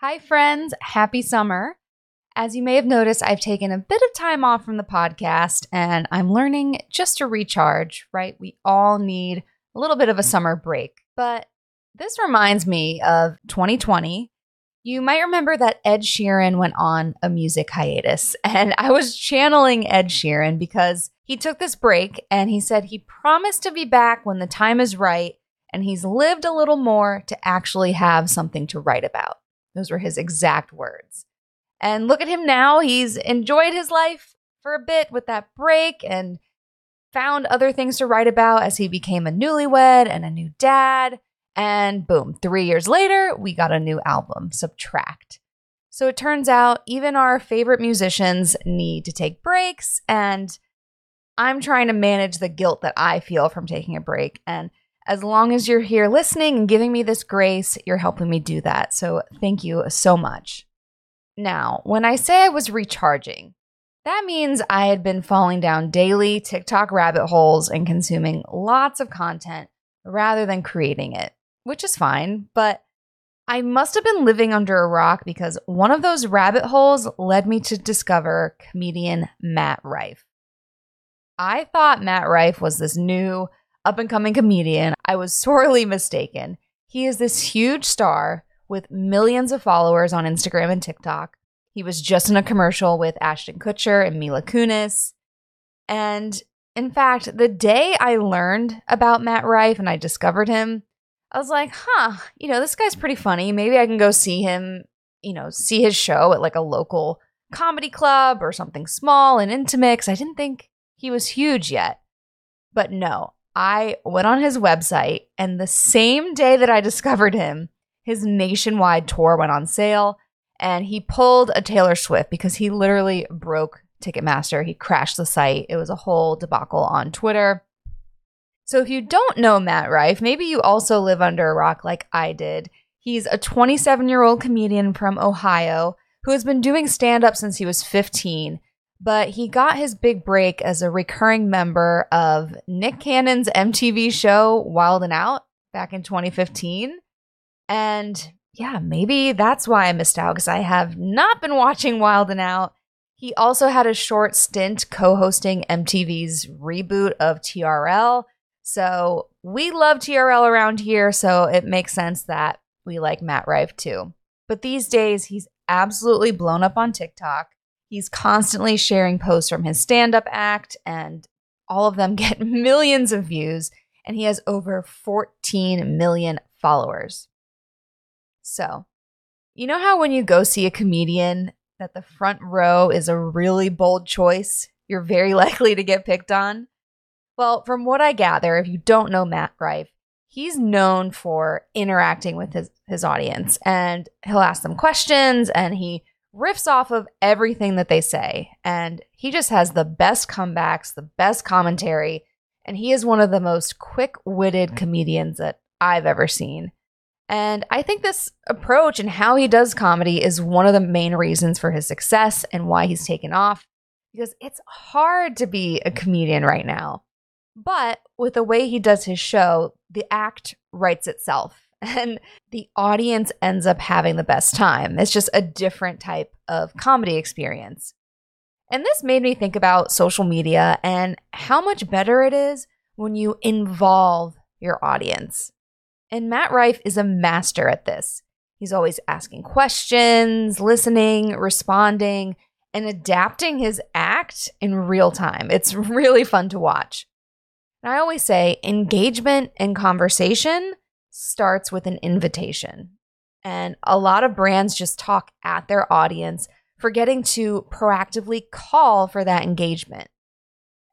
Hi, friends. Happy summer. As you may have noticed, I've taken a bit of time off from the podcast and I'm learning just to recharge, right? We all need a little bit of a summer break. But this reminds me of 2020. You might remember that Ed Sheeran went on a music hiatus, and I was channeling Ed Sheeran because he took this break and he said he promised to be back when the time is right and he's lived a little more to actually have something to write about. Those were his exact words. And look at him now. He's enjoyed his life for a bit with that break and found other things to write about as he became a newlywed and a new dad. And boom, three years later, we got a new album, Subtract. So it turns out even our favorite musicians need to take breaks. And I'm trying to manage the guilt that I feel from taking a break. And as long as you're here listening and giving me this grace, you're helping me do that. So thank you so much. Now, when I say I was recharging, that means I had been falling down daily TikTok rabbit holes and consuming lots of content rather than creating it, which is fine. But I must have been living under a rock because one of those rabbit holes led me to discover comedian Matt Rife. I thought Matt Rife was this new up and coming comedian. I was sorely mistaken. He is this huge star with millions of followers on Instagram and TikTok. He was just in a commercial with Ashton Kutcher and Mila Kunis. And in fact, the day I learned about Matt Rife and I discovered him, I was like, huh, you know, this guy's pretty funny. Maybe I can go see him, you know, see his show at like a local comedy club or something small and intimate because I didn't think he was huge yet. But no, I went on his website, and the same day that I discovered him, his nationwide tour went on sale, and he pulled a Taylor Swift because he literally broke Ticketmaster. He crashed the site. It was a whole debacle on Twitter. So if you don't know Matt Rife, maybe you also live under a rock like I did. He's a 27 year old comedian from Ohio who has been doing stand up since he was 15 but he got his big break as a recurring member of Nick Cannon's MTV show Wild 'N Out back in 2015. And yeah, maybe that's why I missed out because I have not been watching Wild 'N Out. He also had a short stint co hosting MTV's reboot of TRL. So we love TRL around here, so it makes sense that we like Matt Rife too. But these days, he's absolutely blown up on TikTok. He's constantly sharing posts from his stand up act, and all of them get millions of views, and he has over 14 million followers. So, you know how when you go see a comedian, that the front row is a really bold choice? You're very likely to get picked on. Well, from what I gather, if you don't know Matt Rife, he's known for interacting with his, his audience and he'll ask them questions and he riffs off of everything that they say. And he just has the best comebacks, the best commentary. And he is one of the most quick witted comedians that I've ever seen. And I think this approach and how he does comedy is one of the main reasons for his success and why he's taken off because it's hard to be a comedian right now. But with the way he does his show, the act writes itself and the audience ends up having the best time. It's just a different type of comedy experience. And this made me think about social media and how much better it is when you involve your audience. And Matt Rife is a master at this. He's always asking questions, listening, responding, and adapting his act in real time. It's really fun to watch. And I always say engagement and conversation starts with an invitation. And a lot of brands just talk at their audience, forgetting to proactively call for that engagement.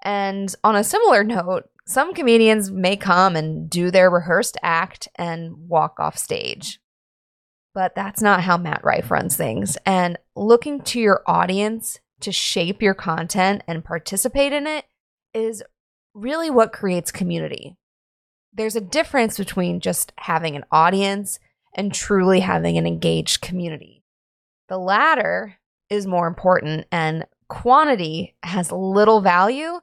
And on a similar note, some comedians may come and do their rehearsed act and walk off stage. But that's not how Matt Rife runs things. And looking to your audience to shape your content and participate in it is really what creates community there's a difference between just having an audience and truly having an engaged community. The latter is more important, and quantity has little value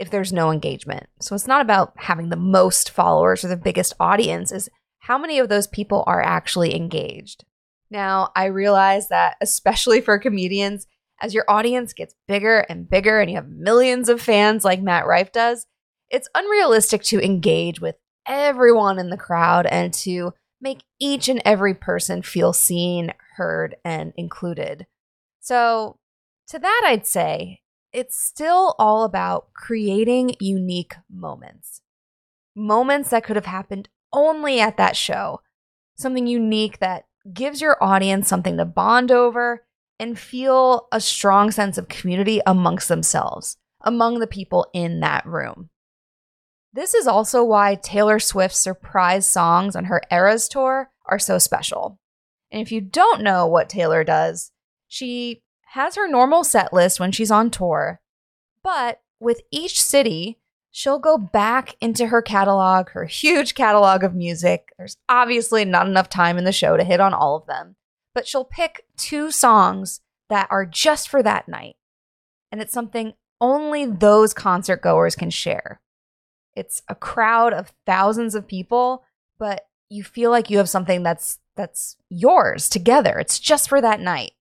if there's no engagement. So it's not about having the most followers or the biggest audience, is how many of those people are actually engaged. Now, I realize that, especially for comedians, as your audience gets bigger and bigger and you have millions of fans like Matt Rife does, it's unrealistic to engage with everyone in the crowd and to make each and every person feel seen, heard, and included. So, to that, I'd say it's still all about creating unique moments. Moments that could have happened only at that show. Something unique that gives your audience something to bond over and feel a strong sense of community amongst themselves, among the people in that room. This is also why Taylor Swift's surprise songs on her Eras tour are so special. And if you don't know what Taylor does, she has her normal set list when she's on tour, but with each city, she'll go back into her catalog, her huge catalog of music. There's obviously not enough time in the show to hit on all of them, but she'll pick two songs that are just for that night. And it's something only those concert goers can share. It's a crowd of thousands of people, but you feel like you have something that's that's yours together. It's just for that night.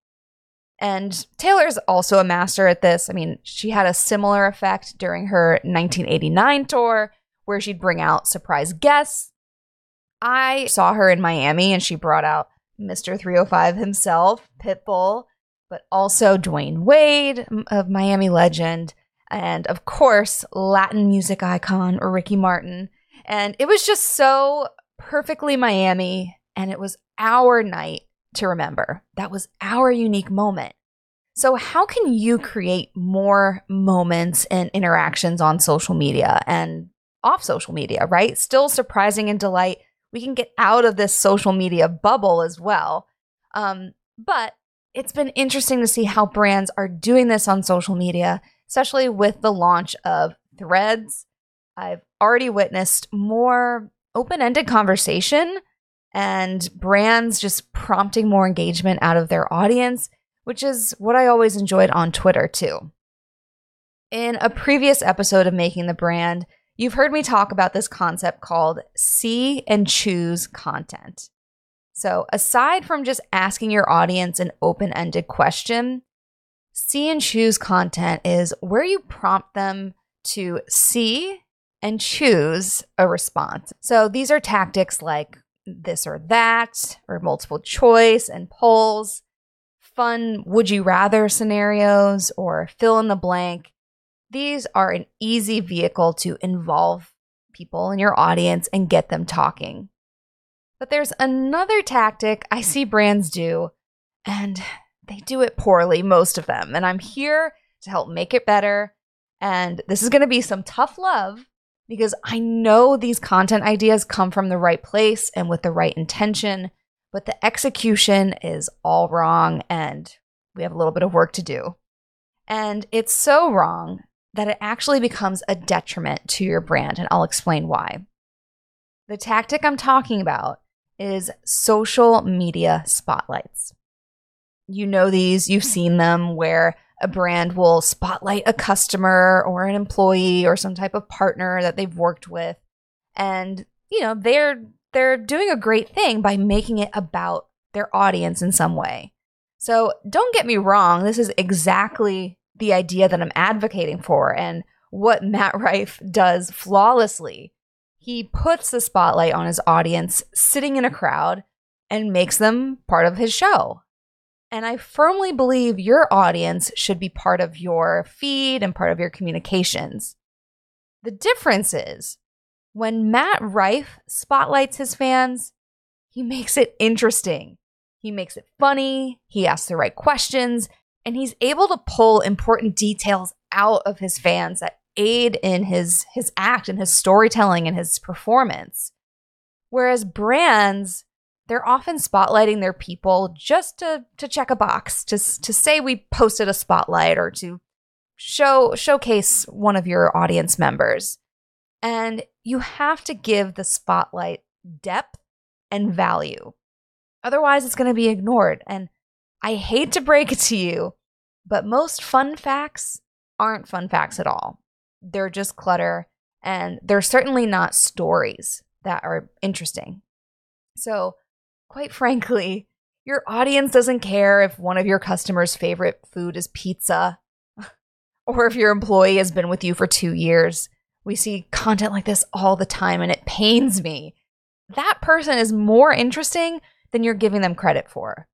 And Taylor's also a master at this. I mean, she had a similar effect during her 1989 tour where she'd bring out surprise guests. I saw her in Miami and she brought out Mr. 305 himself, Pitbull, but also Dwyane Wade of Miami legend, and of course, Latin music icon Ricky Martin. And it was just so perfectly Miami, and it was our night to remember. That was our unique moment. So, how can you create more moments and interactions on social media and off social media, right? Still surprising and delight. We can get out of this social media bubble as well. Um, but it's been interesting to see how brands are doing this on social media especially with the launch of threads. I've already witnessed more open ended conversation and brands just prompting more engagement out of their audience, which is what I always enjoyed on Twitter too. In a previous episode of Making the Brand, you've heard me talk about this concept called see and choose content. So, aside from just asking your audience an open ended question, see and choose content is where you prompt them to see and choose a response. So these are tactics like this or that, or multiple choice and polls, fun would you rather scenarios, or fill in the blank. These are an easy vehicle to involve people in your audience and get them talking. But there's another tactic I see brands do, and they do it poorly, most of them. And I'm here to help make it better. And this is going to be some tough love because I know these content ideas come from the right place and with the right intention, but the execution is all wrong and we have a little bit of work to do. And it's so wrong that it actually becomes a detriment to your brand. And I'll explain why. The tactic I'm talking about is social media spotlights you know these, you've mm-hmm. seen them where a brand will spotlight a customer or an employee or some type of partner that they've worked with and you know they're they're doing a great thing by making it about their audience in some way. So, don't get me wrong, this is exactly the idea that I'm advocating for and what Matt Rife does flawlessly. He puts the spotlight on his audience sitting in a crowd and makes them part of his show. And I firmly believe your audience should be part of your feed and part of your communications. The difference is when Matt Rife spotlights his fans, he makes it interesting. He makes it funny, he asks the right questions, and he's able to pull important details out of his fans that aid in his his act and his storytelling and his performance. Whereas brands they're often spotlighting their people just to to check a box to to say we posted a spotlight or to show showcase one of your audience members. And you have to give the spotlight depth and value. Otherwise it's going to be ignored. And i hate to break it to you but most fun facts aren't fun facts at all. They're just clutter and they're certainly not stories that are interesting. So quite frankly, Your audience doesn't care if one of your customers' favorite food is pizza or if your employee has been with you for two years. We see content like this all the time and it pains me. That person is more interesting than you're giving them credit for.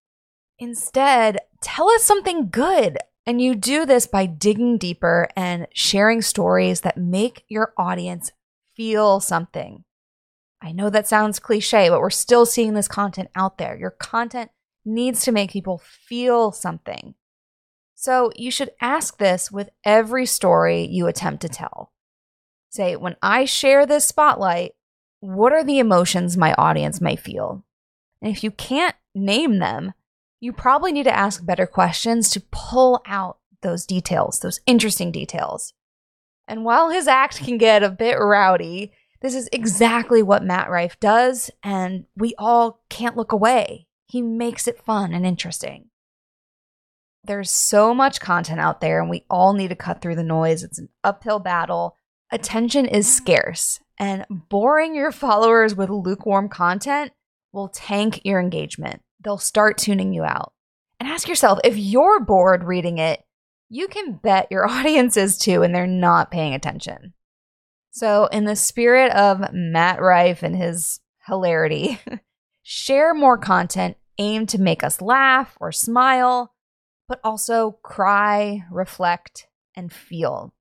Instead, tell us something good. And you do this by digging deeper and sharing stories that make your audience feel something. I know that sounds cliche, but we're still seeing this content out there. Your content needs to make people feel something. So you should ask this with every story you attempt to tell. Say, when I share this spotlight, what are the emotions my audience may feel? And if you can't name them, you probably need to ask better questions to pull out those details, those interesting details. And while his act can get a bit rowdy, this is exactly what Matt Rife does, and we all can't look away. He makes it fun and interesting. There's so much content out there, and we all need to cut through the noise. It's an uphill battle. Attention is scarce, and boring your followers with lukewarm content will tank your engagement. They'll start tuning you out. And ask yourself if you're bored reading it, you can bet your audience is too, and they're not paying attention. So, in the spirit of Matt Rife and his hilarity, share more content aimed to make us laugh or smile, but also cry, reflect, and feel.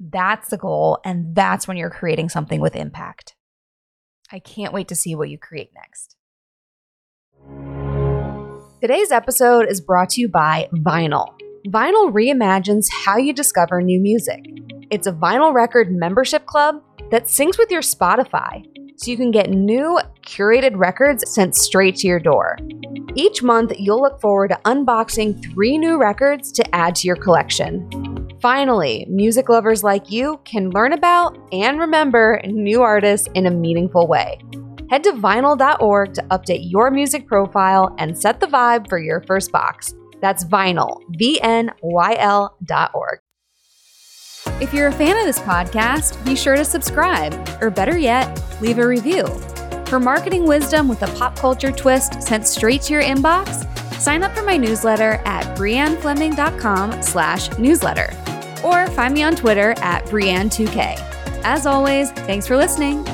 That's the goal, and that's when you're creating something with impact. I can't wait to see what you create next. Today's episode is brought to you by VNYL. VNYL reimagines how you discover new music. It's a vinyl record membership club that syncs with your Spotify so you can get new curated records sent straight to your door. Each month, you'll look forward to unboxing three new records to add to your collection. Finally, music lovers like you can learn about and remember new artists in a meaningful way. Head to VNYL.org to update your music profile and set the vibe for your first box. That's VNYL, V N Y L dot org. If you're a fan of this podcast, be sure to subscribe, or better yet, leave a review. For marketing wisdom with a pop culture twist sent straight to your inbox, sign up for my newsletter at briannefleming.com slash newsletter, or find me on Twitter at brianne2k. As always, thanks for listening.